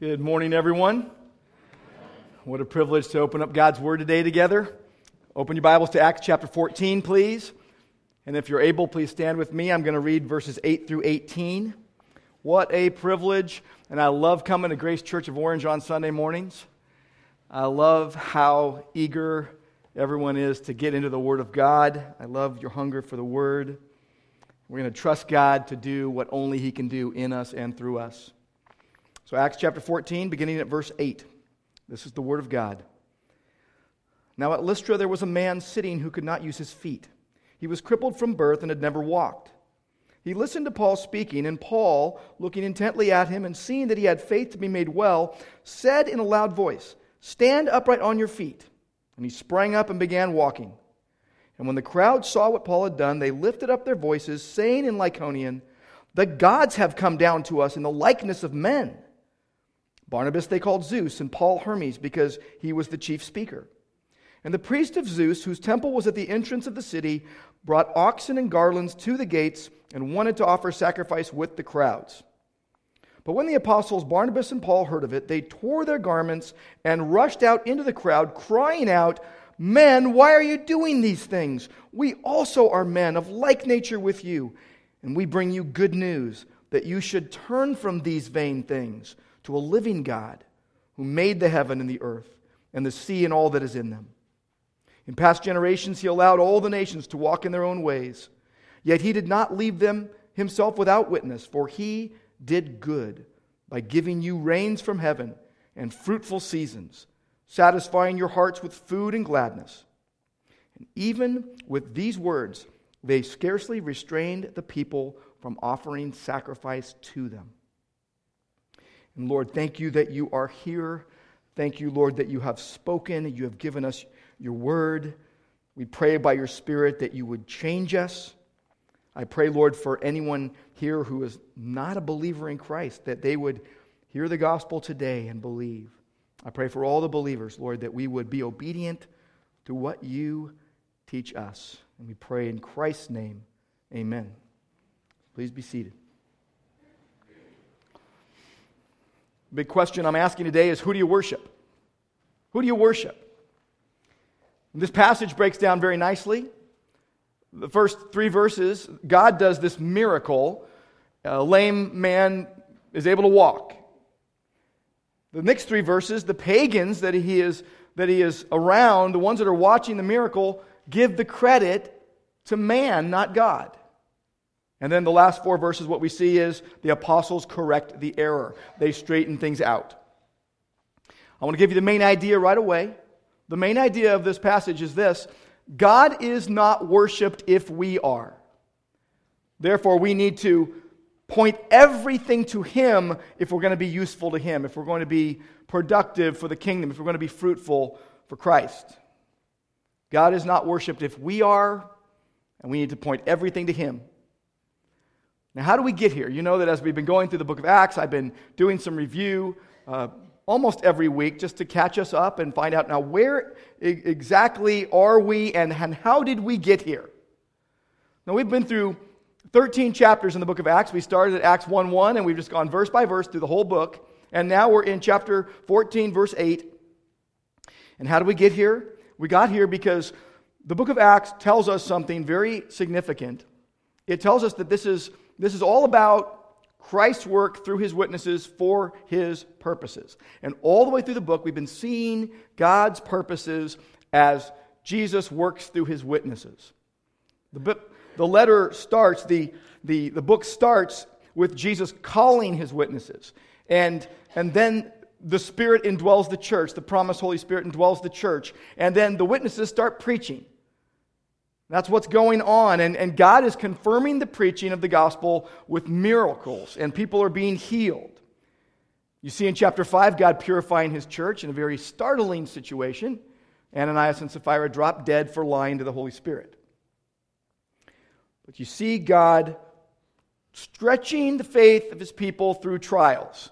Good morning, everyone. What a privilege to open up God's Word today together. Open your Bibles to Acts chapter 14, please. And if you're able, please stand with me. I'm going to read verses 8 through 18. What a privilege. And I love coming to Grace Church of Orange on Sunday mornings. I love how eager everyone is to get into the Word of God. I love your hunger for the Word. We're going to trust God to do what only He can do in us and through us. So, Acts chapter 14, beginning at verse 8. This is the word of God. Now, at Lystra, there was a man sitting who could not use his feet. He was crippled from birth and had never walked. He listened to Paul speaking, and Paul, looking intently at him and seeing that he had faith to be made well, said in a loud voice, Stand upright on your feet. And he sprang up and began walking. And when the crowd saw what Paul had done, they lifted up their voices, saying in Lycaonian, The gods have come down to us in the likeness of men. Barnabas they called Zeus, and Paul Hermes, because he was the chief speaker. And the priest of Zeus, whose temple was at the entrance of the city, brought oxen and garlands to the gates and wanted to offer sacrifice with the crowds. But when the apostles Barnabas and Paul heard of it, they tore their garments and rushed out into the crowd, crying out, Men, why are you doing these things? We also are men of like nature with you, and we bring you good news that you should turn from these vain things to a living God who made the heaven and the earth and the sea and all that is in them. In past generations, he allowed all the nations to walk in their own ways. Yet he did not leave them himself without witness, for he did good by giving you rains from heaven and fruitful seasons, satisfying your hearts with food and gladness. And even with these words, they scarcely restrained the people from offering sacrifice to them. And Lord, thank you that you are here. Thank you, Lord, that you have spoken. You have given us your word. We pray by your Spirit that you would change us. I pray, Lord, for anyone here who is not a believer in Christ, that they would hear the gospel today and believe. I pray for all the believers, Lord, that we would be obedient to what you teach us. And we pray in Christ's name, amen. Please be seated. Big question I'm asking today is who do you worship? Who do you worship? This passage breaks down very nicely. The first three verses, God does this miracle. A lame man is able to walk. The next three verses, the pagans that he is, that he is around, the ones that are watching the miracle, give the credit to man, not God. And then the last four verses, what we see is the apostles correct the error, they straighten things out. I want to give you the main idea right away. The main idea of this passage is this God is not worshiped if we are. Therefore, we need to point everything to Him if we're going to be useful to Him, if we're going to be productive for the kingdom, if we're going to be fruitful for Christ. God is not worshiped if we are, and we need to point everything to Him. Now, how do we get here? You know that as we've been going through the book of Acts, I've been doing some review uh, almost every week just to catch us up and find out now where exactly are we and, and how did we get here? Now, we've been through 13 chapters in the book of Acts. We started at Acts 1 1, and we've just gone verse by verse through the whole book. And now we're in chapter 14, verse 8. And how do we get here? We got here because the book of Acts tells us something very significant. It tells us that this is this is all about Christ's work through his witnesses for his purposes. And all the way through the book, we've been seeing God's purposes as Jesus works through his witnesses. The, book, the letter starts, the, the, the book starts with Jesus calling his witnesses. And, and then the Spirit indwells the church, the promised Holy Spirit indwells the church. And then the witnesses start preaching. That's what's going on. And, and God is confirming the preaching of the gospel with miracles, and people are being healed. You see in chapter 5, God purifying his church in a very startling situation. Ananias and Sapphira drop dead for lying to the Holy Spirit. But you see God stretching the faith of his people through trials.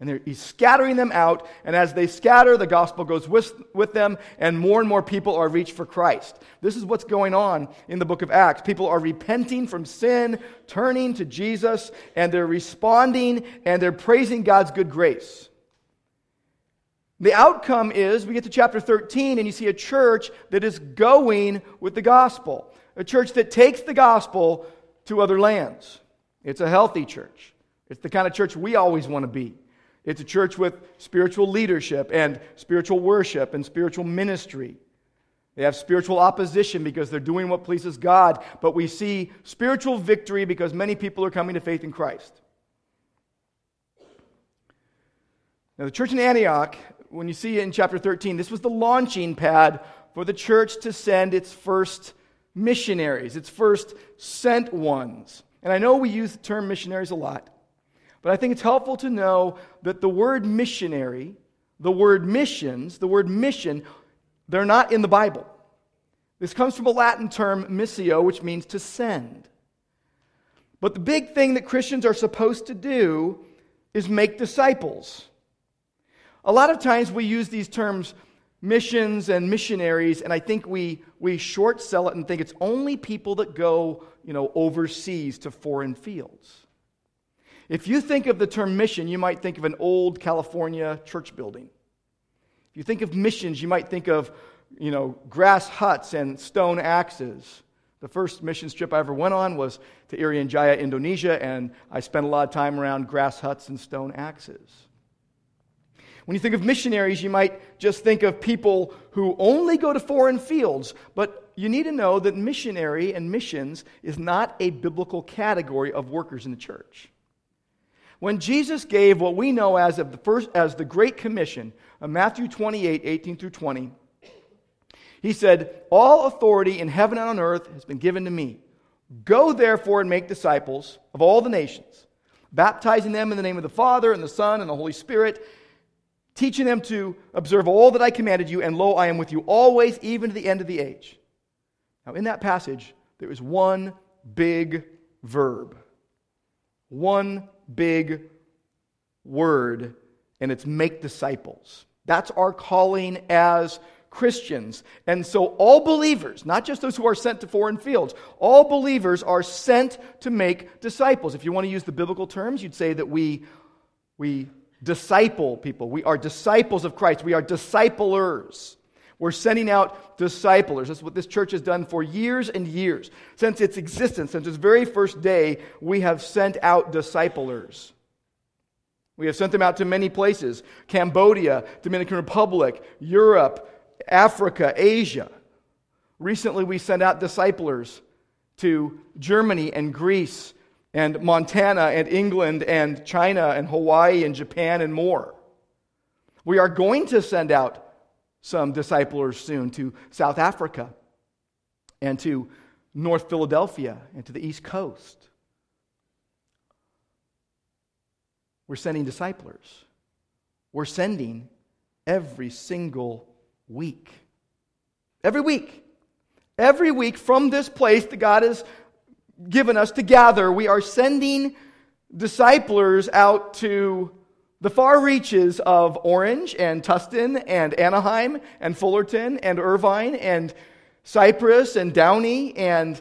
And he's scattering them out. And as they scatter, the gospel goes with, with them, and more and more people are reached for Christ. This is what's going on in the book of Acts. People are repenting from sin, turning to Jesus, and they're responding, and they're praising God's good grace. The outcome is we get to chapter 13 and you see a church that is going with the gospel, a church that takes the gospel to other lands. It's a healthy church. It's the kind of church we always want to be. It's a church with spiritual leadership and spiritual worship and spiritual ministry. They have spiritual opposition because they're doing what pleases God, but we see spiritual victory because many people are coming to faith in Christ. Now, the church in Antioch, when you see it in chapter 13, this was the launching pad for the church to send its first missionaries, its first sent ones. And I know we use the term missionaries a lot, but I think it's helpful to know that the word missionary, the word missions, the word mission, they're not in the Bible. This comes from a Latin term, missio, which means to send. But the big thing that Christians are supposed to do is make disciples. A lot of times we use these terms missions and missionaries, and I think we, we short sell it and think it's only people that go, you know, overseas to foreign fields. If you think of the term mission, you might think of an old California church building. If you think of missions, you might think of, you know, grass huts and stone axes. The first mission trip I ever went on was to Irian Jaya, Indonesia, and I spent a lot of time around grass huts and stone axes. When you think of missionaries, you might just think of people who only go to foreign fields, but you need to know that missionary and missions is not a biblical category of workers in the church. When Jesus gave what we know as, of the, first, as the Great Commission, of Matthew 28 18 through 20, he said, All authority in heaven and on earth has been given to me. Go therefore and make disciples of all the nations, baptizing them in the name of the Father and the Son and the Holy Spirit teaching them to observe all that I commanded you, and lo, I am with you always, even to the end of the age. Now, in that passage, there is one big verb, one big word, and it's make disciples. That's our calling as Christians. And so, all believers, not just those who are sent to foreign fields, all believers are sent to make disciples. If you want to use the biblical terms, you'd say that we, we disciple people. We are disciples of Christ. We are disciplers. We're sending out disciplers. That's what this church has done for years and years. Since its existence, since its very first day, we have sent out disciplers. We have sent them out to many places Cambodia, Dominican Republic, Europe, Africa, Asia. Recently, we sent out disciplers to Germany and Greece and Montana and England and China and Hawaii and Japan and more. We are going to send out some disciplers soon to South Africa and to North Philadelphia and to the East Coast. We're sending disciplers. We're sending every single week. Every week. Every week from this place that God has given us to gather. We are sending disciplers out to the far reaches of Orange and Tustin and Anaheim and Fullerton and Irvine and Cypress and Downey and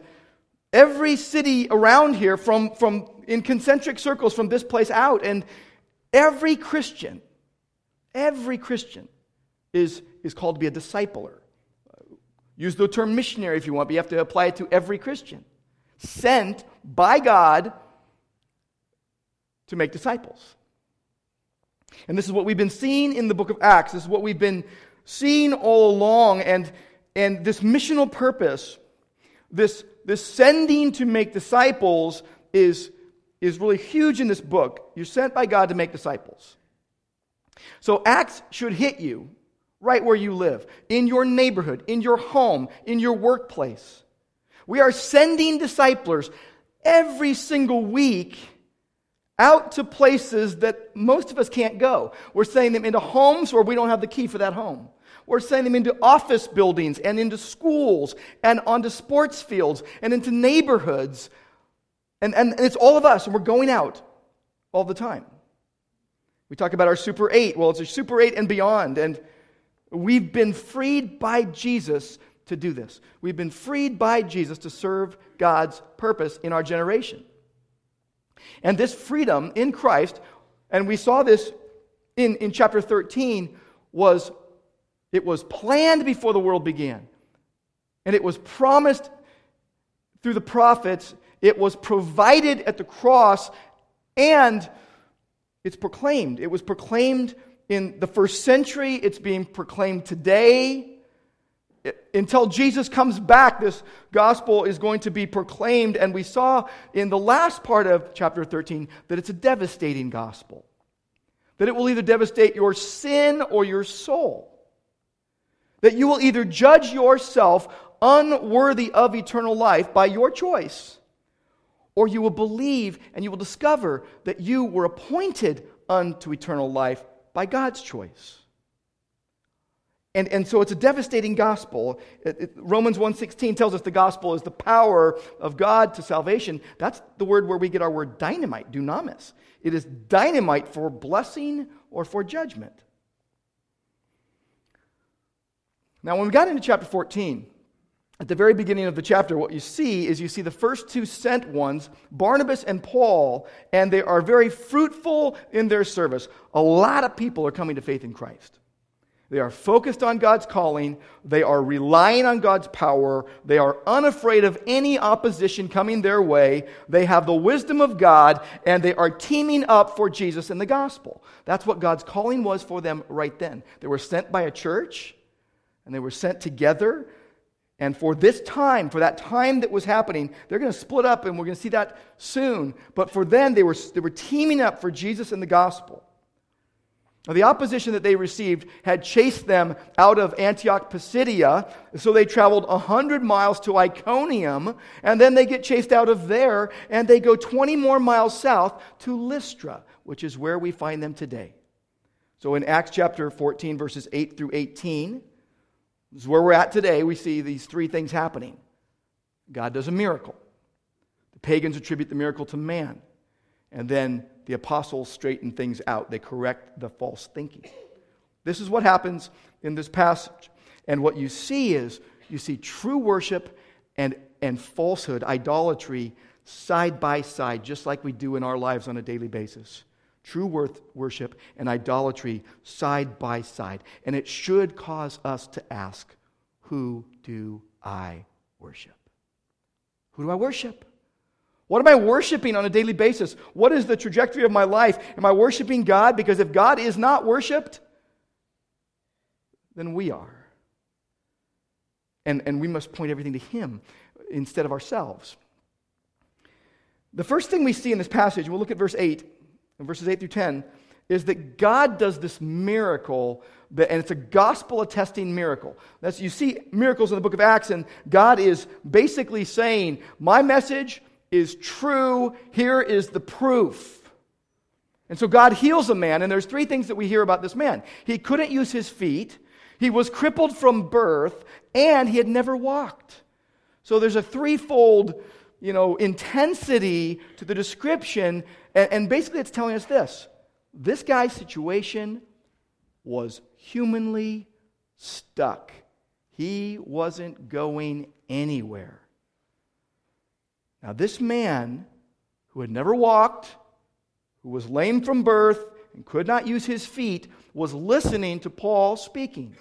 every city around here from, from in concentric circles from this place out. And every Christian, every Christian is, is called to be a discipler. Uh, use the term missionary if you want, but you have to apply it to every Christian sent by God to make disciples. And this is what we've been seeing in the book of Acts. This is what we've been seeing all along. And, and this missional purpose, this, this sending to make disciples, is, is really huge in this book. You're sent by God to make disciples. So Acts should hit you right where you live, in your neighborhood, in your home, in your workplace. We are sending disciples every single week out to places that most of us can't go. We're sending them into homes where we don't have the key for that home. We're sending them into office buildings and into schools and onto sports fields and into neighborhoods. And, and, and it's all of us, and we're going out all the time. We talk about our Super 8. Well, it's a Super 8 and beyond. And we've been freed by Jesus to do this. We've been freed by Jesus to serve God's purpose in our generation. And this freedom in Christ, and we saw this in, in chapter 13, was it was planned before the world began. And it was promised through the prophets. It was provided at the cross and it's proclaimed. It was proclaimed in the first century. It's being proclaimed today. Until Jesus comes back, this gospel is going to be proclaimed. And we saw in the last part of chapter 13 that it's a devastating gospel, that it will either devastate your sin or your soul. That you will either judge yourself unworthy of eternal life by your choice, or you will believe and you will discover that you were appointed unto eternal life by God's choice. And, and so it's a devastating gospel. It, it, Romans 1.16 tells us the gospel is the power of God to salvation. That's the word where we get our word dynamite, dunamis. It is dynamite for blessing or for judgment. Now, when we got into chapter 14, at the very beginning of the chapter, what you see is you see the first two sent ones, Barnabas and Paul, and they are very fruitful in their service. A lot of people are coming to faith in Christ. They are focused on God's calling. They are relying on God's power. They are unafraid of any opposition coming their way. They have the wisdom of God, and they are teaming up for Jesus and the gospel. That's what God's calling was for them right then. They were sent by a church and they were sent together. And for this time, for that time that was happening, they're going to split up, and we're going to see that soon. But for then, they were, they were teaming up for Jesus and the gospel. Now, the opposition that they received had chased them out of Antioch Pisidia, so they traveled 100 miles to Iconium, and then they get chased out of there, and they go 20 more miles south to Lystra, which is where we find them today. So in Acts chapter 14, verses 8 through 18, this is where we're at today. We see these three things happening God does a miracle. The pagans attribute the miracle to man. And then the apostles straighten things out, they correct the false thinking. This is what happens in this passage. And what you see is you see true worship and, and falsehood, idolatry, side by side, just like we do in our lives on a daily basis true worth, worship and idolatry side by side. And it should cause us to ask, Who do I worship? Who do I worship? What am I worshiping on a daily basis? What is the trajectory of my life? Am I worshiping God? Because if God is not worshiped, then we are. And, and we must point everything to Him instead of ourselves. The first thing we see in this passage, we'll look at verse 8 in verses 8 through 10 is that God does this miracle, and it's a gospel attesting miracle. That's, you see miracles in the book of Acts, and God is basically saying, My message is true. Here is the proof. And so God heals a man, and there's three things that we hear about this man. He couldn't use his feet, he was crippled from birth, and he had never walked. So there's a threefold you know, intensity to the description. And, and basically, it's telling us this this guy's situation was humanly stuck. He wasn't going anywhere. Now, this man who had never walked, who was lame from birth, and could not use his feet, was listening to Paul speaking.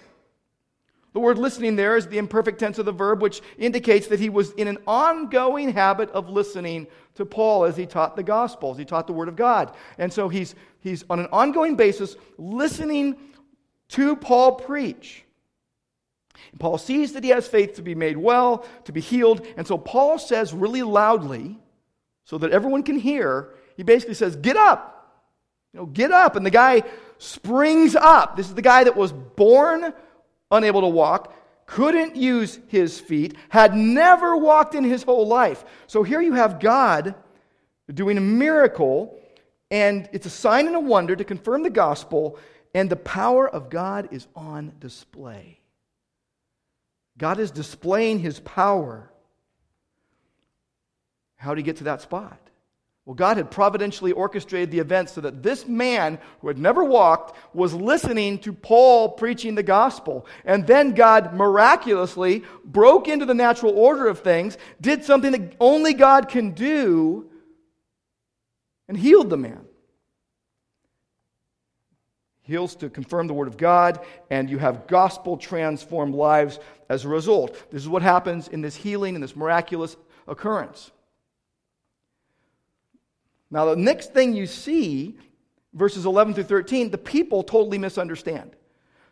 The word listening there is the imperfect tense of the verb, which indicates that he was in an ongoing habit of listening to Paul as he taught the gospel, as he taught the word of God. And so he's, he's on an ongoing basis listening to Paul preach. Paul sees that he has faith to be made well, to be healed. And so Paul says really loudly, so that everyone can hear, he basically says, Get up! You know, get up. And the guy springs up. This is the guy that was born unable to walk, couldn't use his feet, had never walked in his whole life. So here you have God doing a miracle, and it's a sign and a wonder to confirm the gospel, and the power of God is on display. God is displaying his power. How did he get to that spot? Well, God had providentially orchestrated the events so that this man who had never walked was listening to Paul preaching the gospel. And then God miraculously broke into the natural order of things, did something that only God can do, and healed the man. Heals to confirm the word of God, and you have gospel transformed lives as a result. This is what happens in this healing and this miraculous occurrence. Now, the next thing you see, verses 11 through 13, the people totally misunderstand.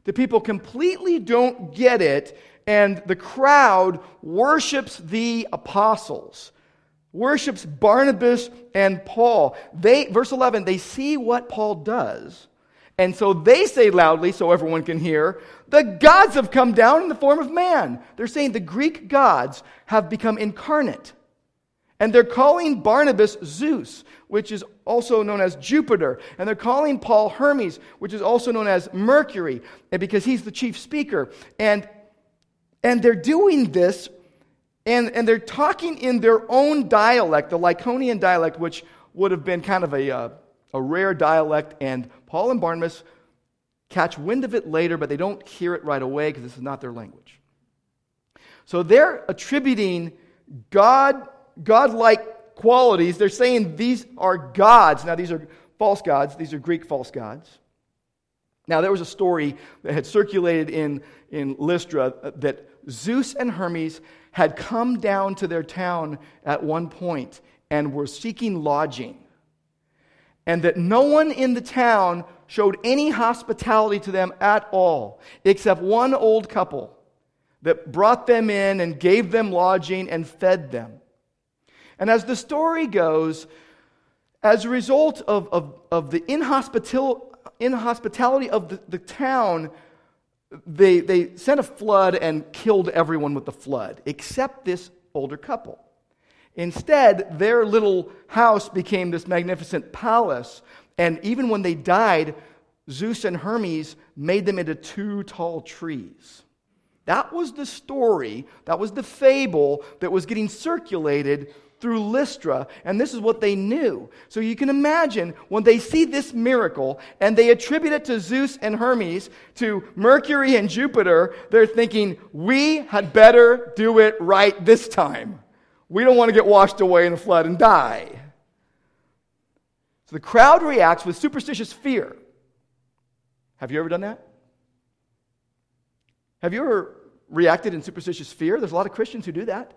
The people completely don't get it, and the crowd worships the apostles, worships Barnabas and Paul. They, verse 11, they see what Paul does, and so they say loudly, so everyone can hear, the gods have come down in the form of man. They're saying the Greek gods have become incarnate. And they're calling Barnabas Zeus, which is also known as Jupiter. And they're calling Paul Hermes, which is also known as Mercury, because he's the chief speaker. And, and they're doing this, and, and they're talking in their own dialect, the Lycaonian dialect, which would have been kind of a, uh, a rare dialect. And Paul and Barnabas catch wind of it later, but they don't hear it right away because this is not their language. So they're attributing God godlike qualities. They're saying these are gods. Now, these are false gods, these are Greek false gods. Now, there was a story that had circulated in, in Lystra uh, that Zeus and Hermes had come down to their town at one point and were seeking lodging. And that no one in the town showed any hospitality to them at all, except one old couple that brought them in and gave them lodging and fed them. And as the story goes, as a result of, of, of the inhospital, inhospitality of the, the town, they, they sent a flood and killed everyone with the flood, except this older couple. Instead, their little house became this magnificent palace. And even when they died, Zeus and Hermes made them into two tall trees. That was the story, that was the fable that was getting circulated through Lystra, and this is what they knew. So you can imagine when they see this miracle and they attribute it to Zeus and Hermes, to Mercury and Jupiter, they're thinking, we had better do it right this time. We don't want to get washed away in a flood and die. So the crowd reacts with superstitious fear. Have you ever done that? Have you ever reacted in superstitious fear? There's a lot of Christians who do that.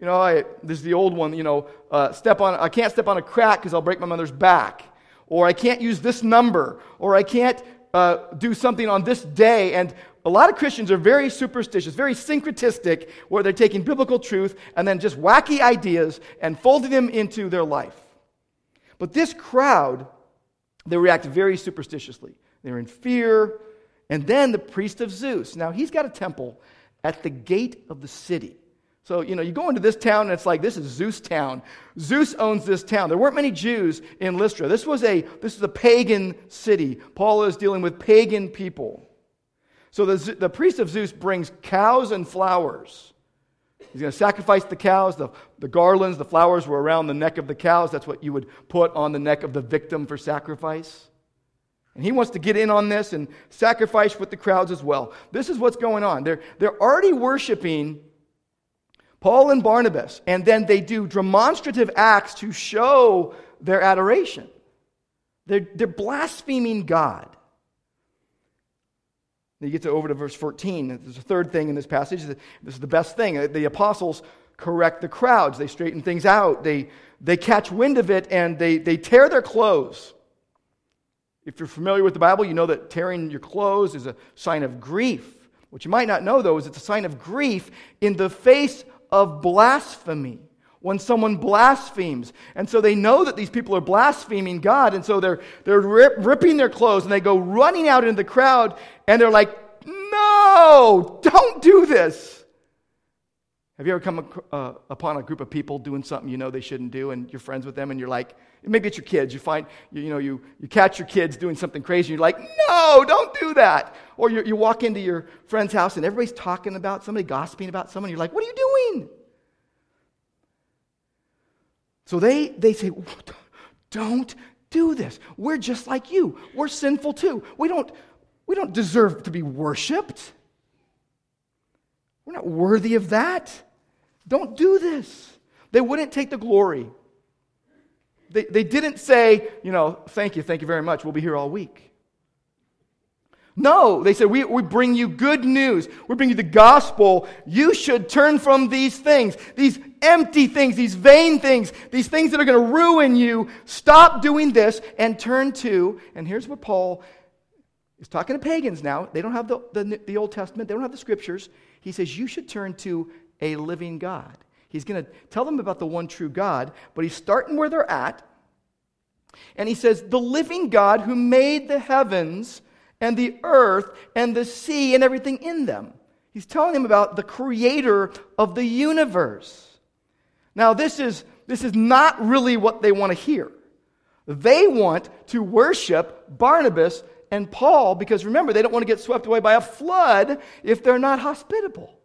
You know, I, this is the old one, you know, uh, step on, I can't step on a crack because I'll break my mother's back. Or I can't use this number. Or I can't uh, do something on this day. And a lot of Christians are very superstitious, very syncretistic, where they're taking biblical truth and then just wacky ideas and folding them into their life. But this crowd, they react very superstitiously. They're in fear. And then the priest of Zeus. Now, he's got a temple at the gate of the city. So, you know, you go into this town and it's like, this is Zeus town. Zeus owns this town. There weren't many Jews in Lystra. This was a, this is a pagan city. Paul is dealing with pagan people. So the, the priest of Zeus brings cows and flowers. He's going to sacrifice the cows. The, the garlands, the flowers were around the neck of the cows. That's what you would put on the neck of the victim for sacrifice. And he wants to get in on this and sacrifice with the crowds as well. This is what's going on. They're, they're already worshiping Paul and Barnabas, and then they do demonstrative acts to show their adoration. They're, they're blaspheming God. You get to over to verse 14. There's a third thing in this passage. This is the best thing. The apostles correct the crowds. They straighten things out. They, they catch wind of it and they, they tear their clothes. If you're familiar with the Bible, you know that tearing your clothes is a sign of grief. What you might not know, though, is it's a sign of grief in the face of blasphemy when someone blasphemes. And so they know that these people are blaspheming God. And so they're, they're rip, ripping their clothes and they go running out into the crowd and they're like, no, don't do this. Have you ever come uh, upon a group of people doing something you know they shouldn't do and you're friends with them and you're like, maybe it's your kids. You find, you, you know, you, you catch your kids doing something crazy and you're like, no, don't do that. Or you, you walk into your friend's house and everybody's talking about somebody, gossiping about someone. You're like, what are you doing? So they, they say, don't do this. We're just like you. We're sinful too. We don't, we don't deserve to be worshiped. We're not worthy of that. Don't do this. They wouldn't take the glory. They, they didn't say, you know, thank you, thank you very much. We'll be here all week. No, they said, we, we bring you good news. We bring you the gospel. You should turn from these things, these empty things, these vain things, these things that are going to ruin you. Stop doing this and turn to, and here's what Paul is talking to pagans now. They don't have the, the, the Old Testament, they don't have the scriptures. He says, You should turn to a living God. He's going to tell them about the one true God, but he's starting where they're at. And he says, The living God who made the heavens and the earth and the sea and everything in them. He's telling them about the creator of the universe. Now, this is, this is not really what they want to hear. They want to worship Barnabas and Paul because remember, they don't want to get swept away by a flood if they're not hospitable.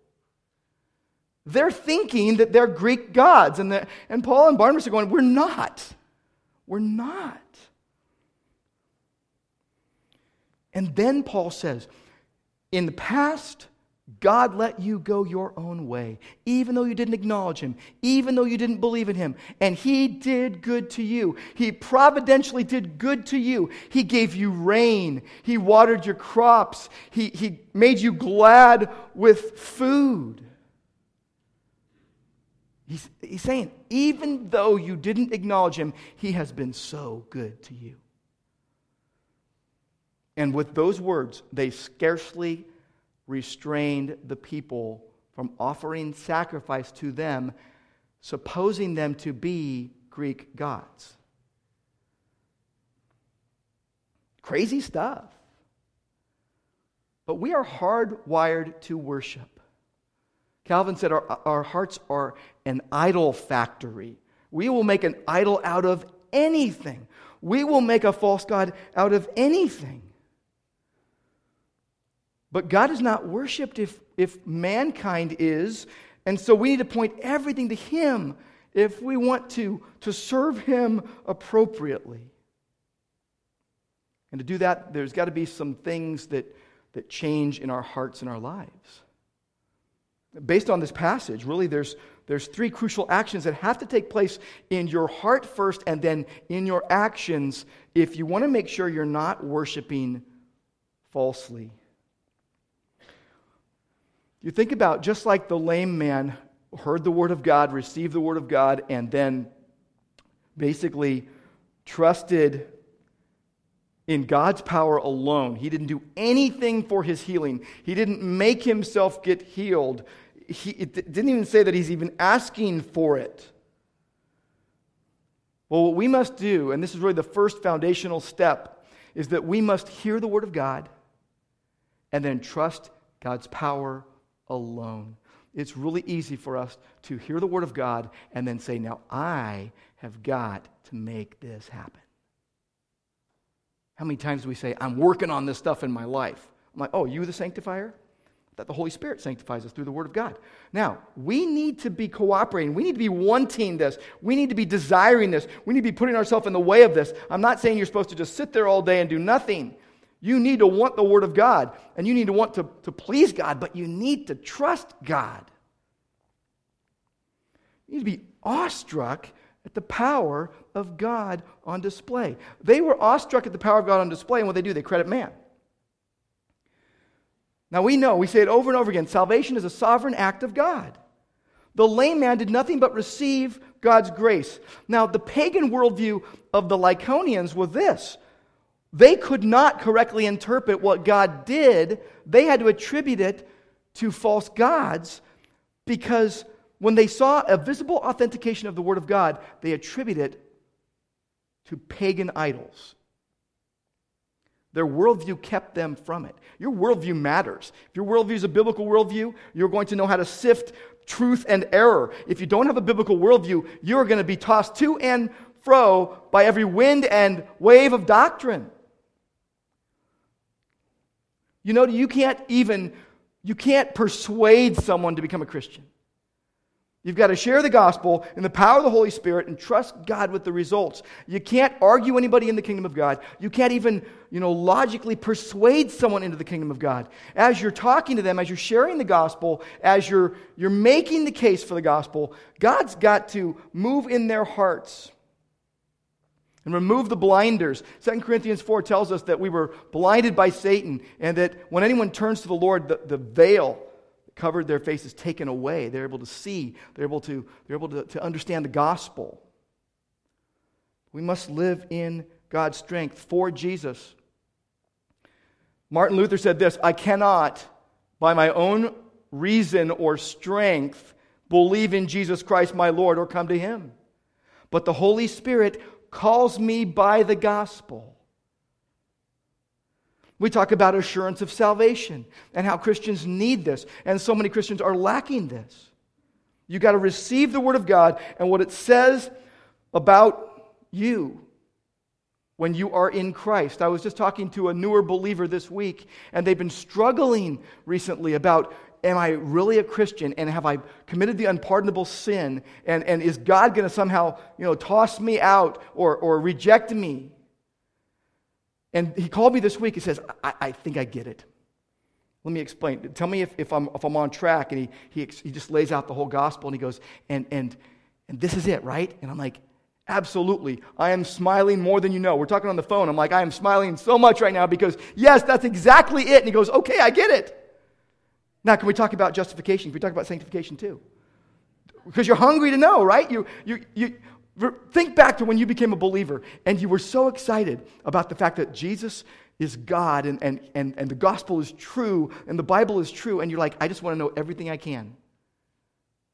They're thinking that they're Greek gods, and, and Paul and Barnabas are going, We're not. We're not. And then Paul says, in the past, God let you go your own way, even though you didn't acknowledge Him, even though you didn't believe in Him. And He did good to you. He providentially did good to you. He gave you rain, He watered your crops, He, he made you glad with food. He's, he's saying, even though you didn't acknowledge Him, He has been so good to you. And with those words, they scarcely restrained the people from offering sacrifice to them, supposing them to be Greek gods. Crazy stuff. But we are hardwired to worship. Calvin said our, our hearts are an idol factory. We will make an idol out of anything. We will make a false God out of anything. But God is not worshiped if, if mankind is. And so we need to point everything to Him if we want to, to serve Him appropriately. And to do that, there's got to be some things that, that change in our hearts and our lives. Based on this passage, really, there's, there's three crucial actions that have to take place in your heart first and then in your actions if you want to make sure you're not worshiping falsely. You think about just like the lame man heard the word of God, received the word of God, and then basically trusted in God's power alone. He didn't do anything for his healing, he didn't make himself get healed. He didn't even say that he's even asking for it. Well, what we must do, and this is really the first foundational step, is that we must hear the word of God and then trust God's power alone. It's really easy for us to hear the word of God and then say, Now I have got to make this happen. How many times do we say, I'm working on this stuff in my life? I'm like, Oh, you the sanctifier? That the Holy Spirit sanctifies us through the Word of God. Now, we need to be cooperating. We need to be wanting this. We need to be desiring this. We need to be putting ourselves in the way of this. I'm not saying you're supposed to just sit there all day and do nothing. You need to want the Word of God, and you need to want to, to please God, but you need to trust God. You need to be awestruck at the power of God on display. They were awestruck at the power of God on display, and what they do, they credit man. Now we know, we say it over and over again salvation is a sovereign act of God. The lame man did nothing but receive God's grace. Now, the pagan worldview of the Lycaonians was this they could not correctly interpret what God did. They had to attribute it to false gods because when they saw a visible authentication of the Word of God, they attributed it to pagan idols. Their worldview kept them from it. Your worldview matters. If your worldview is a biblical worldview, you're going to know how to sift truth and error. If you don't have a biblical worldview, you're going to be tossed to and fro by every wind and wave of doctrine. You know, you can't even, you can't persuade someone to become a Christian. You've got to share the gospel in the power of the Holy Spirit and trust God with the results. You can't argue anybody in the kingdom of God. You can't even, you know, logically persuade someone into the kingdom of God. As you're talking to them, as you're sharing the gospel, as you're, you're making the case for the gospel, God's got to move in their hearts. And remove the blinders. 2 Corinthians 4 tells us that we were blinded by Satan and that when anyone turns to the Lord, the, the veil that covered their face is taken away. They're able to see, they're able to, they're able to, to understand the gospel. We must live in God's strength for Jesus. Martin Luther said this I cannot, by my own reason or strength, believe in Jesus Christ my Lord or come to him. But the Holy Spirit calls me by the gospel. We talk about assurance of salvation and how Christians need this, and so many Christians are lacking this. You got to receive the Word of God and what it says about you when you are in Christ. I was just talking to a newer believer this week, and they've been struggling recently about am I really a Christian? And have I committed the unpardonable sin? And, and is God going to somehow, you know, toss me out or, or reject me? And he called me this week. He says, I, I think I get it. Let me explain. Tell me if, if, I'm, if I'm on track. And he, he, he just lays out the whole gospel and he goes, and, and, and this is it, right? And I'm like, absolutely. I am smiling more than you know. We're talking on the phone. I'm like, I am smiling so much right now because, yes, that's exactly it. And he goes, okay, I get it. Now, can we talk about justification? Can we talk about sanctification too? Because you're hungry to know, right? You, you, you, think back to when you became a believer and you were so excited about the fact that Jesus is God and, and, and, and the gospel is true and the Bible is true, and you're like, I just want to know everything I can.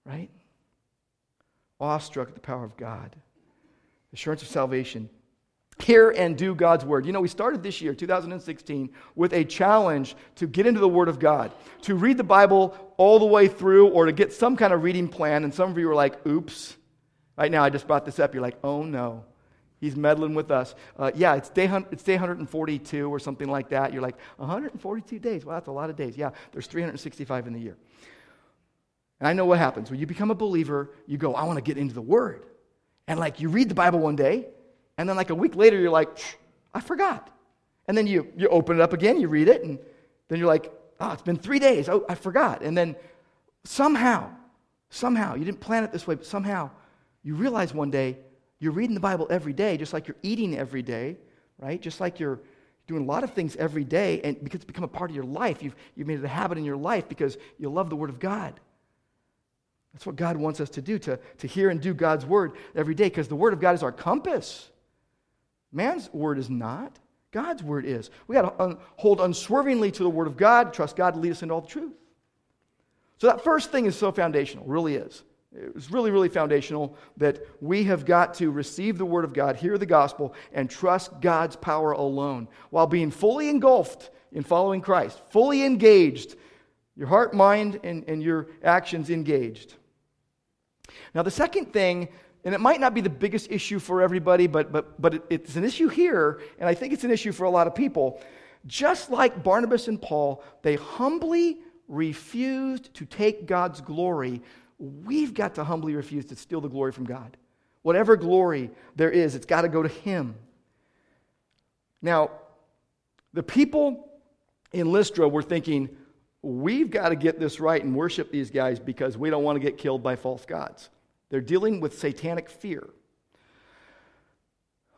Right? Awestruck at the power of God. Assurance of salvation hear and do God's word. You know, we started this year, 2016, with a challenge to get into the word of God, to read the Bible all the way through or to get some kind of reading plan. And some of you were like, oops. Right now, I just brought this up. You're like, oh no. He's meddling with us. Uh, yeah, it's day, it's day 142 or something like that. You're like, 142 days? Well, that's a lot of days. Yeah, there's 365 in the year. And I know what happens. When you become a believer, you go, I want to get into the Word. And like, you read the Bible one day, and then, like a week later, you're like, I forgot. And then you, you open it up again, you read it, and then you're like, oh, it's been three days. Oh, I forgot. And then somehow, somehow, you didn't plan it this way, but somehow you realize one day you're reading the Bible every day, just like you're eating every day, right? Just like you're doing a lot of things every day, and because it's become a part of your life, you've, you've made it a habit in your life because you love the Word of God. That's what God wants us to do, to, to hear and do God's Word every day, because the Word of God is our compass. Man's word is not. God's word is. We got to un- hold unswervingly to the word of God, trust God to lead us into all the truth. So that first thing is so foundational, really is. It's really, really foundational that we have got to receive the word of God, hear the gospel, and trust God's power alone while being fully engulfed in following Christ, fully engaged, your heart, mind, and, and your actions engaged. Now, the second thing and it might not be the biggest issue for everybody, but, but, but it's an issue here, and I think it's an issue for a lot of people. Just like Barnabas and Paul, they humbly refused to take God's glory. We've got to humbly refuse to steal the glory from God. Whatever glory there is, it's got to go to Him. Now, the people in Lystra were thinking, we've got to get this right and worship these guys because we don't want to get killed by false gods. They're dealing with satanic fear.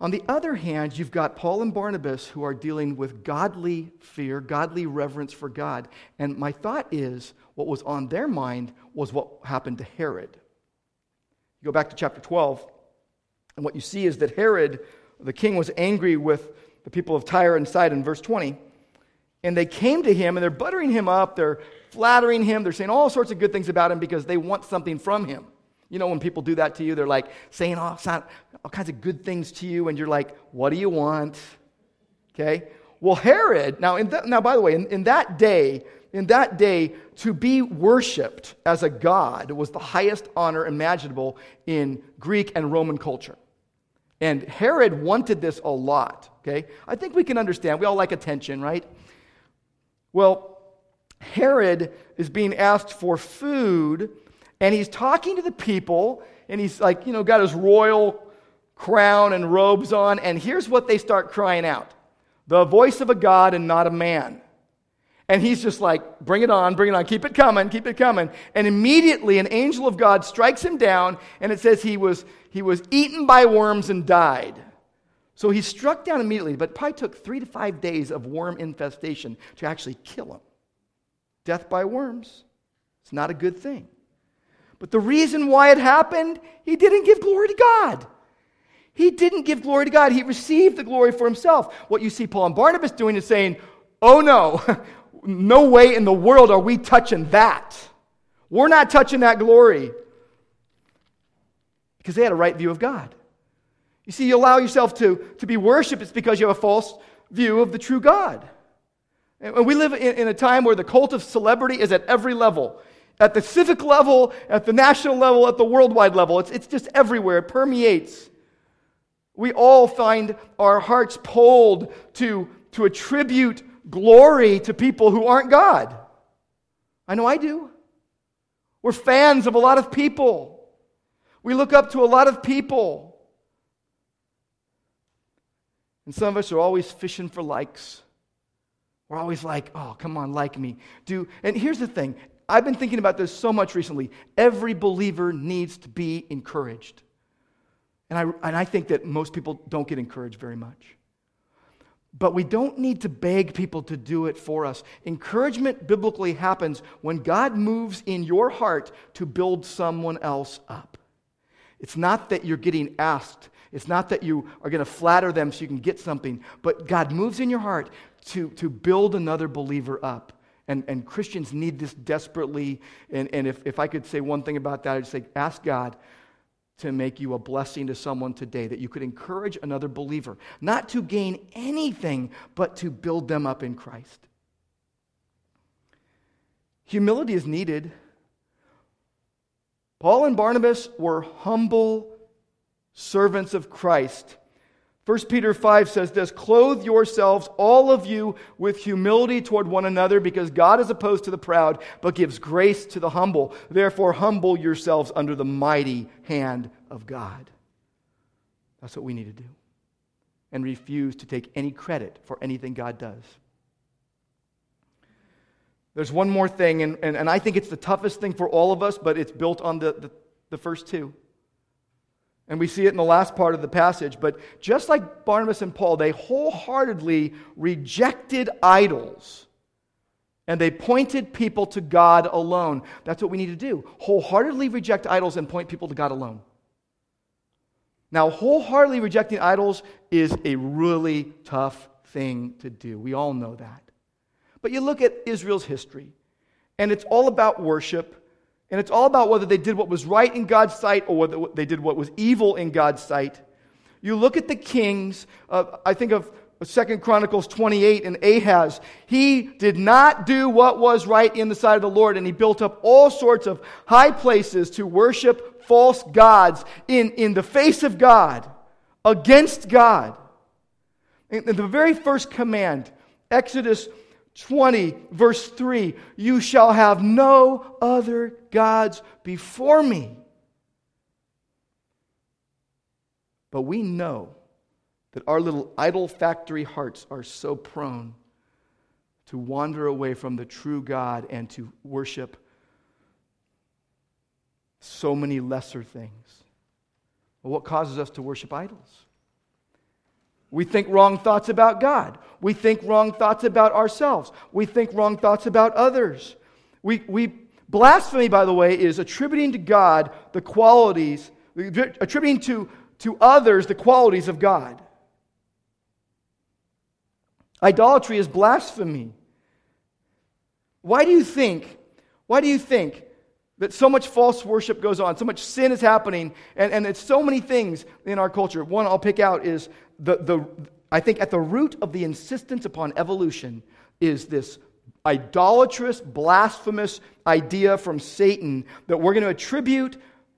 On the other hand, you've got Paul and Barnabas who are dealing with godly fear, godly reverence for God. And my thought is what was on their mind was what happened to Herod. You go back to chapter 12, and what you see is that Herod, the king, was angry with the people of Tyre and Sidon, verse 20. And they came to him and they're buttering him up, they're flattering him, they're saying all sorts of good things about him because they want something from him. You know, when people do that to you, they're like saying oh, all, all kinds of good things to you, and you're like, what do you want? Okay? Well, Herod, now, in now by the way, in, in that day, in that day, to be worshiped as a god was the highest honor imaginable in Greek and Roman culture. And Herod wanted this a lot, okay? I think we can understand. We all like attention, right? Well, Herod is being asked for food and he's talking to the people, and he's like, you know, got his royal crown and robes on, and here's what they start crying out the voice of a God and not a man. And he's just like, bring it on, bring it on, keep it coming, keep it coming. And immediately an angel of God strikes him down, and it says he was, he was eaten by worms and died. So he's struck down immediately, but it probably took three to five days of worm infestation to actually kill him. Death by worms. It's not a good thing. But the reason why it happened, he didn't give glory to God. He didn't give glory to God. He received the glory for himself. What you see Paul and Barnabas doing is saying, oh no, no way in the world are we touching that. We're not touching that glory. Because they had a right view of God. You see, you allow yourself to, to be worshiped, it's because you have a false view of the true God. And we live in, in a time where the cult of celebrity is at every level at the civic level, at the national level, at the worldwide level. It's, it's just everywhere, it permeates. We all find our hearts pulled to, to attribute glory to people who aren't God. I know I do. We're fans of a lot of people. We look up to a lot of people. And some of us are always fishing for likes. We're always like, oh, come on, like me. Do and here's the thing. I've been thinking about this so much recently. Every believer needs to be encouraged. And I, and I think that most people don't get encouraged very much. But we don't need to beg people to do it for us. Encouragement biblically happens when God moves in your heart to build someone else up. It's not that you're getting asked it's not that you are going to flatter them so you can get something, but God moves in your heart to, to build another believer up. And, and Christians need this desperately. And, and if, if I could say one thing about that, I'd say ask God to make you a blessing to someone today, that you could encourage another believer, not to gain anything, but to build them up in Christ. Humility is needed. Paul and Barnabas were humble servants of Christ. 1 Peter 5 says this Clothe yourselves, all of you, with humility toward one another, because God is opposed to the proud, but gives grace to the humble. Therefore, humble yourselves under the mighty hand of God. That's what we need to do. And refuse to take any credit for anything God does. There's one more thing, and, and, and I think it's the toughest thing for all of us, but it's built on the, the, the first two. And we see it in the last part of the passage. But just like Barnabas and Paul, they wholeheartedly rejected idols and they pointed people to God alone. That's what we need to do. Wholeheartedly reject idols and point people to God alone. Now, wholeheartedly rejecting idols is a really tough thing to do. We all know that. But you look at Israel's history, and it's all about worship and it's all about whether they did what was right in God's sight or whether they did what was evil in God's sight. You look at the kings, uh, I think of Second Chronicles 28 and Ahaz. He did not do what was right in the sight of the Lord, and he built up all sorts of high places to worship false gods in, in the face of God, against God. In the very first command, Exodus 20, verse 3 You shall have no other gods before me. But we know that our little idol factory hearts are so prone to wander away from the true God and to worship so many lesser things. Well, what causes us to worship idols? We think wrong thoughts about God. We think wrong thoughts about ourselves. We think wrong thoughts about others. We, we, blasphemy, by the way, is attributing to God the qualities, attributing to, to others the qualities of God. Idolatry is blasphemy. Why do you think, why do you think that so much false worship goes on, so much sin is happening, and, and it's so many things in our culture? One I'll pick out is the, the, I think at the root of the insistence upon evolution is this idolatrous, blasphemous idea from Satan that we're going to attribute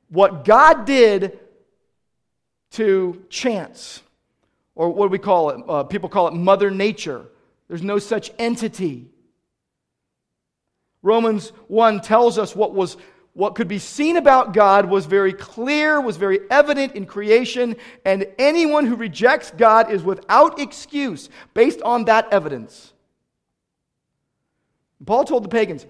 what God did to chance. Or what do we call it? Uh, people call it Mother Nature. There's no such entity. Romans 1 tells us what was what could be seen about God was very clear, was very evident in creation, and anyone who rejects God is without excuse based on that evidence. Paul told the pagans,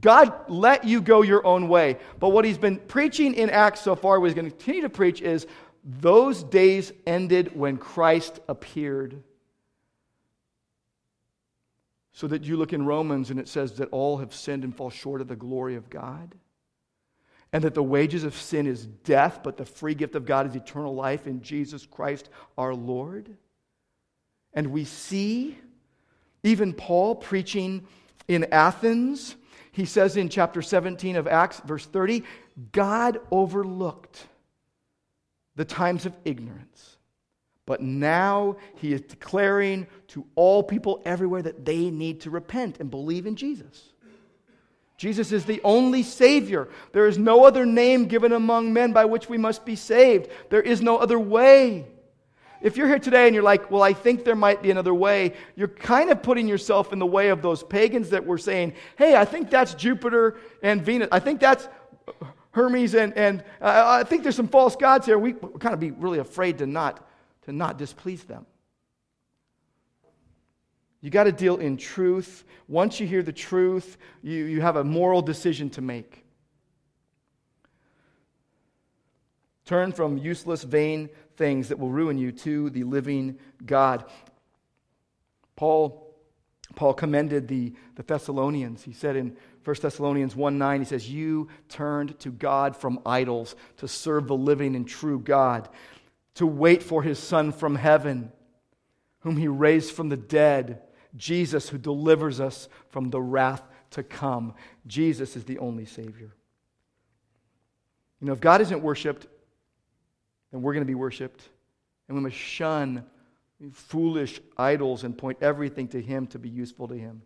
God let you go your own way. But what he's been preaching in Acts so far, what he's going to continue to preach, is those days ended when Christ appeared. So that you look in Romans and it says that all have sinned and fall short of the glory of God. And that the wages of sin is death, but the free gift of God is eternal life in Jesus Christ our Lord. And we see even Paul preaching in Athens. He says in chapter 17 of Acts, verse 30, God overlooked the times of ignorance. But now he is declaring to all people everywhere that they need to repent and believe in Jesus. Jesus is the only Savior. There is no other name given among men by which we must be saved. There is no other way. If you're here today and you're like, well, I think there might be another way, you're kind of putting yourself in the way of those pagans that were saying, hey, I think that's Jupiter and Venus. I think that's Hermes and, and uh, I think there's some false gods here. We kind of be really afraid to not, to not displease them. You got to deal in truth. Once you hear the truth, you, you have a moral decision to make. Turn from useless, vain things that will ruin you to the living God. Paul, Paul commended the, the Thessalonians. He said in 1 Thessalonians 1 9, he says, You turned to God from idols to serve the living and true God, to wait for his Son from heaven, whom he raised from the dead, Jesus, who delivers us from the wrath to come. Jesus is the only Savior. You know, if God isn't worshiped, then we're going to be worshiped. And we must shun foolish idols and point everything to Him to be useful to Him.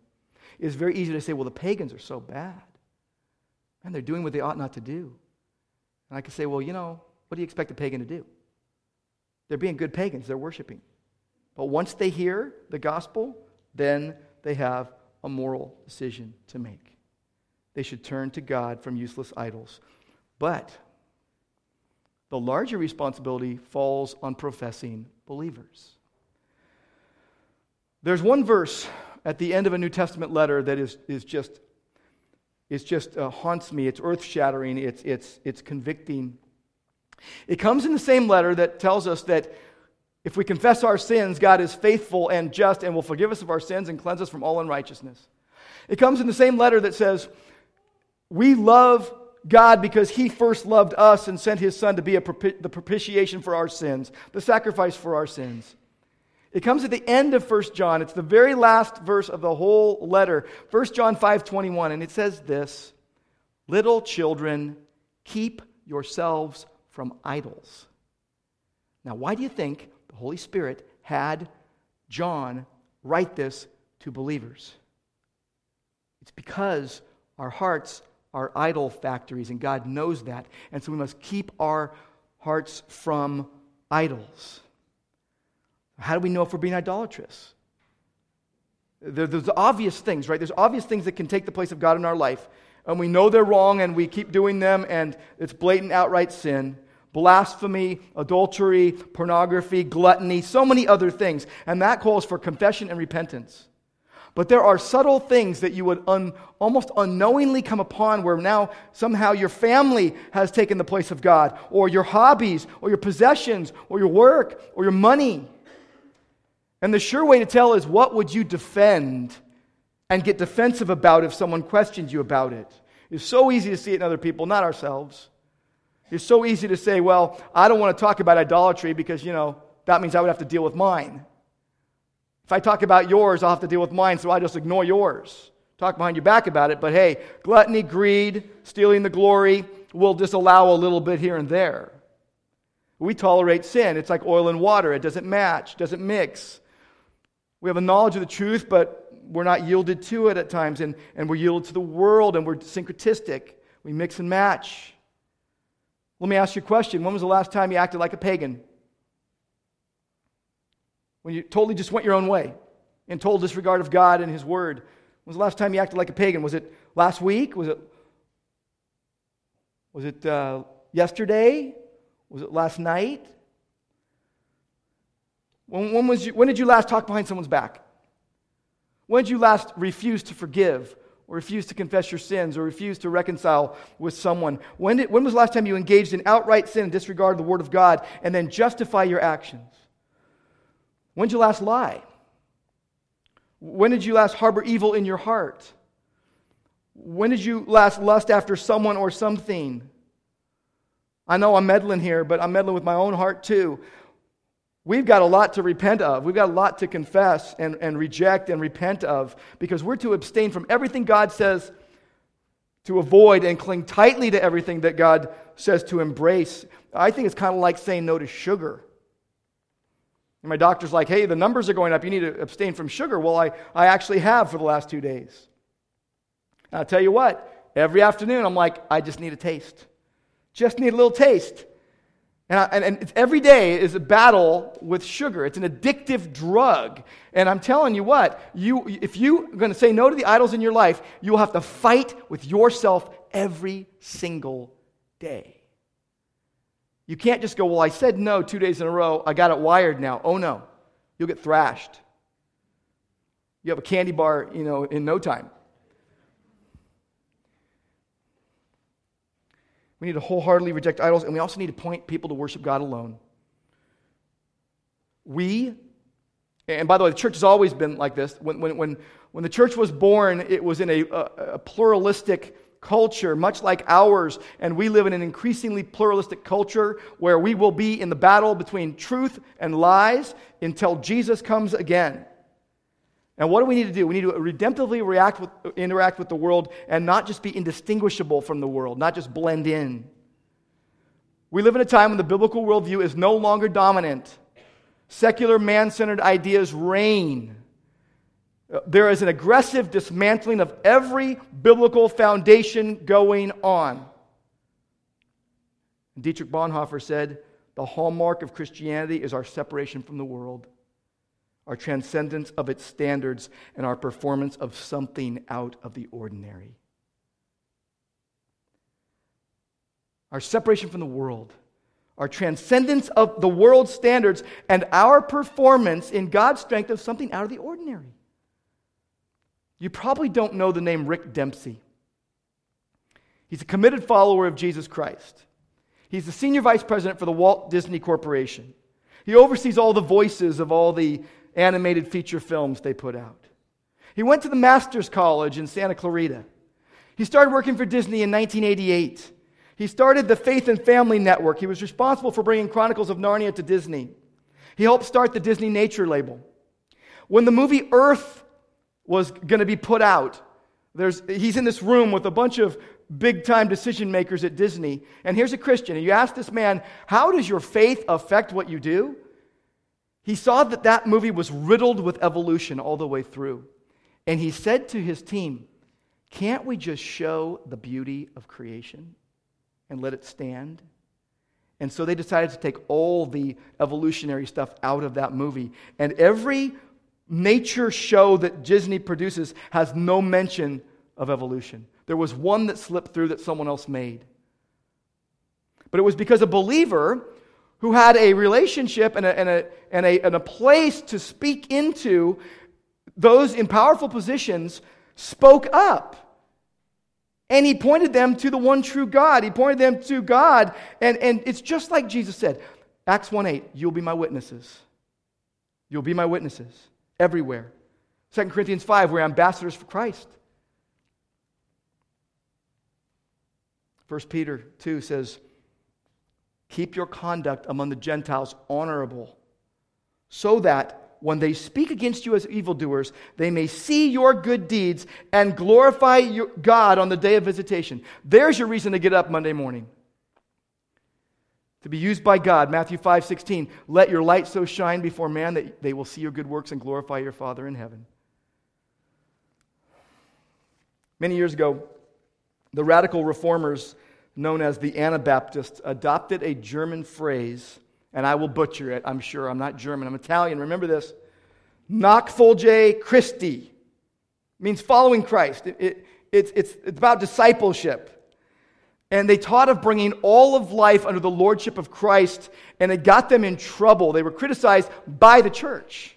It's very easy to say, well, the pagans are so bad. And they're doing what they ought not to do. And I can say, well, you know, what do you expect a pagan to do? They're being good pagans, they're worshiping. But once they hear the gospel, then they have a moral decision to make. They should turn to God from useless idols. But the larger responsibility falls on professing believers. There's one verse at the end of a New Testament letter that is, is just, it's just uh, haunts me. It's earth shattering, it's, it's, it's convicting. It comes in the same letter that tells us that if we confess our sins, God is faithful and just and will forgive us of our sins and cleanse us from all unrighteousness. It comes in the same letter that says, We love God because He first loved us and sent His Son to be propi- the propitiation for our sins, the sacrifice for our sins. It comes at the end of 1 John. It's the very last verse of the whole letter. 1 John 5:21 and it says this, "Little children, keep yourselves from idols." Now, why do you think the Holy Spirit had John write this to believers? It's because our hearts are idol factories, and God knows that. And so we must keep our hearts from idols. How do we know if we're being idolatrous? There's obvious things, right? There's obvious things that can take the place of God in our life. And we know they're wrong and we keep doing them, and it's blatant, outright sin. Blasphemy, adultery, pornography, gluttony, so many other things. And that calls for confession and repentance. But there are subtle things that you would un, almost unknowingly come upon where now somehow your family has taken the place of God, or your hobbies, or your possessions, or your work, or your money. And the sure way to tell is what would you defend and get defensive about if someone questions you about it? It's so easy to see it in other people, not ourselves. It's so easy to say, well, I don't want to talk about idolatry because, you know, that means I would have to deal with mine. If I talk about yours, I'll have to deal with mine, so I just ignore yours. Talk behind your back about it, but hey, gluttony, greed, stealing the glory, we'll disallow a little bit here and there. We tolerate sin. It's like oil and water, it doesn't match, doesn't mix. We have a knowledge of the truth, but we're not yielded to it at times, and, and we're yielded to the world, and we're syncretistic. We mix and match. Let me ask you a question. When was the last time you acted like a pagan? when you totally just went your own way in total disregard of God and His Word? When was the last time you acted like a pagan? Was it last week? Was it, was it uh, yesterday? Was it last night? When, when, was you, when did you last talk behind someone's back? When did you last refuse to forgive or refuse to confess your sins, or refuse to reconcile with someone? When, did, when was the last time you engaged in outright sin and disregarded the Word of God and then justify your actions? When did you last lie? When did you last harbor evil in your heart? When did you last lust after someone or something? I know I'm meddling here, but I'm meddling with my own heart too. We've got a lot to repent of. We've got a lot to confess and, and reject and repent of because we're to abstain from everything God says to avoid and cling tightly to everything that God says to embrace. I think it's kind of like saying no to sugar. And my doctor's like, hey, the numbers are going up. You need to abstain from sugar. Well, I, I actually have for the last two days. And I'll tell you what, every afternoon I'm like, I just need a taste. Just need a little taste. And, I, and, and every day is a battle with sugar. It's an addictive drug. And I'm telling you what, you, if you're going to say no to the idols in your life, you will have to fight with yourself every single day. You can't just go, Well, I said no two days in a row. I got it wired now. Oh, no. You'll get thrashed. You have a candy bar, you know, in no time. We need to wholeheartedly reject idols, and we also need to point people to worship God alone. We, and by the way, the church has always been like this. When, when, when, when the church was born, it was in a, a, a pluralistic culture, much like ours, and we live in an increasingly pluralistic culture where we will be in the battle between truth and lies until Jesus comes again. And what do we need to do? We need to redemptively react with, interact with the world and not just be indistinguishable from the world, not just blend in. We live in a time when the biblical worldview is no longer dominant. Secular, man centered ideas reign. There is an aggressive dismantling of every biblical foundation going on. Dietrich Bonhoeffer said, The hallmark of Christianity is our separation from the world our transcendence of its standards, and our performance of something out of the ordinary. Our separation from the world, our transcendence of the world's standards, and our performance in God's strength of something out of the ordinary. You probably don't know the name Rick Dempsey. He's a committed follower of Jesus Christ. He's the senior vice president for the Walt Disney Corporation. He oversees all the voices of all the animated feature films they put out. He went to the Master's College in Santa Clarita. He started working for Disney in 1988. He started the Faith and Family Network. He was responsible for bringing Chronicles of Narnia to Disney. He helped start the Disney Nature label. When the movie Earth was going to be put out, there's, he's in this room with a bunch of big time decision makers at Disney. And here's a Christian. And you ask this man, How does your faith affect what you do? He saw that that movie was riddled with evolution all the way through. And he said to his team, Can't we just show the beauty of creation and let it stand? And so they decided to take all the evolutionary stuff out of that movie. And every nature show that Disney produces has no mention of evolution. There was one that slipped through that someone else made. But it was because a believer who had a relationship and a, and a, and a, and a place to speak into those in powerful positions, spoke up. And he pointed them to the one true God. He pointed them to God. And, and it's just like Jesus said Acts 1 8, you'll be my witnesses. You'll be my witnesses everywhere. 2 Corinthians 5, we're ambassadors for Christ. 1 Peter 2 says, Keep your conduct among the Gentiles honorable, so that when they speak against you as evildoers, they may see your good deeds and glorify God on the day of visitation. There's your reason to get up Monday morning. To be used by God. Matthew 5 16. Let your light so shine before man that they will see your good works and glorify your Father in heaven. Many years ago, the radical reformers known as the Anabaptists, adopted a German phrase, and I will butcher it, I'm sure. I'm not German, I'm Italian. Remember this. Nachfolge Christi means following Christ. It, it, it's, it's, it's about discipleship. And they taught of bringing all of life under the lordship of Christ, and it got them in trouble. They were criticized by the church.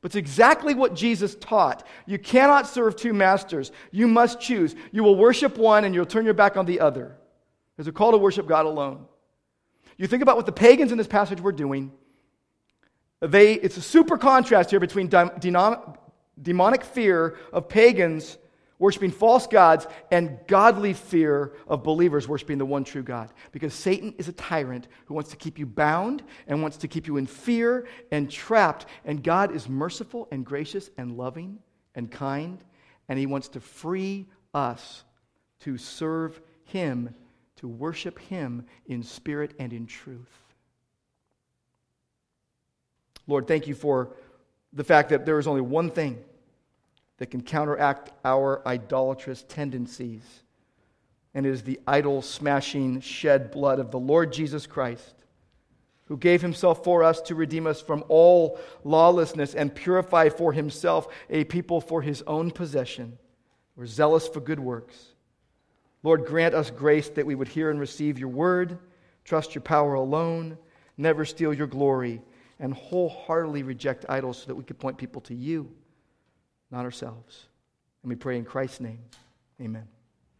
But it's exactly what Jesus taught. You cannot serve two masters. You must choose. You will worship one and you'll turn your back on the other. There's a call to worship God alone. You think about what the pagans in this passage were doing. They, it's a super contrast here between demonic fear of pagans worshiping false gods and godly fear of believers worshiping the one true God. Because Satan is a tyrant who wants to keep you bound and wants to keep you in fear and trapped. And God is merciful and gracious and loving and kind. And he wants to free us to serve him, to worship him in spirit and in truth. Lord, thank you for the fact that there is only one thing that can counteract our idolatrous tendencies. And it is the idol smashing shed blood of the Lord Jesus Christ, who gave himself for us to redeem us from all lawlessness and purify for himself a people for his own possession. We're zealous for good works. Lord, grant us grace that we would hear and receive your word, trust your power alone, never steal your glory, and wholeheartedly reject idols so that we could point people to you not ourselves. And we pray in Christ's name. Amen.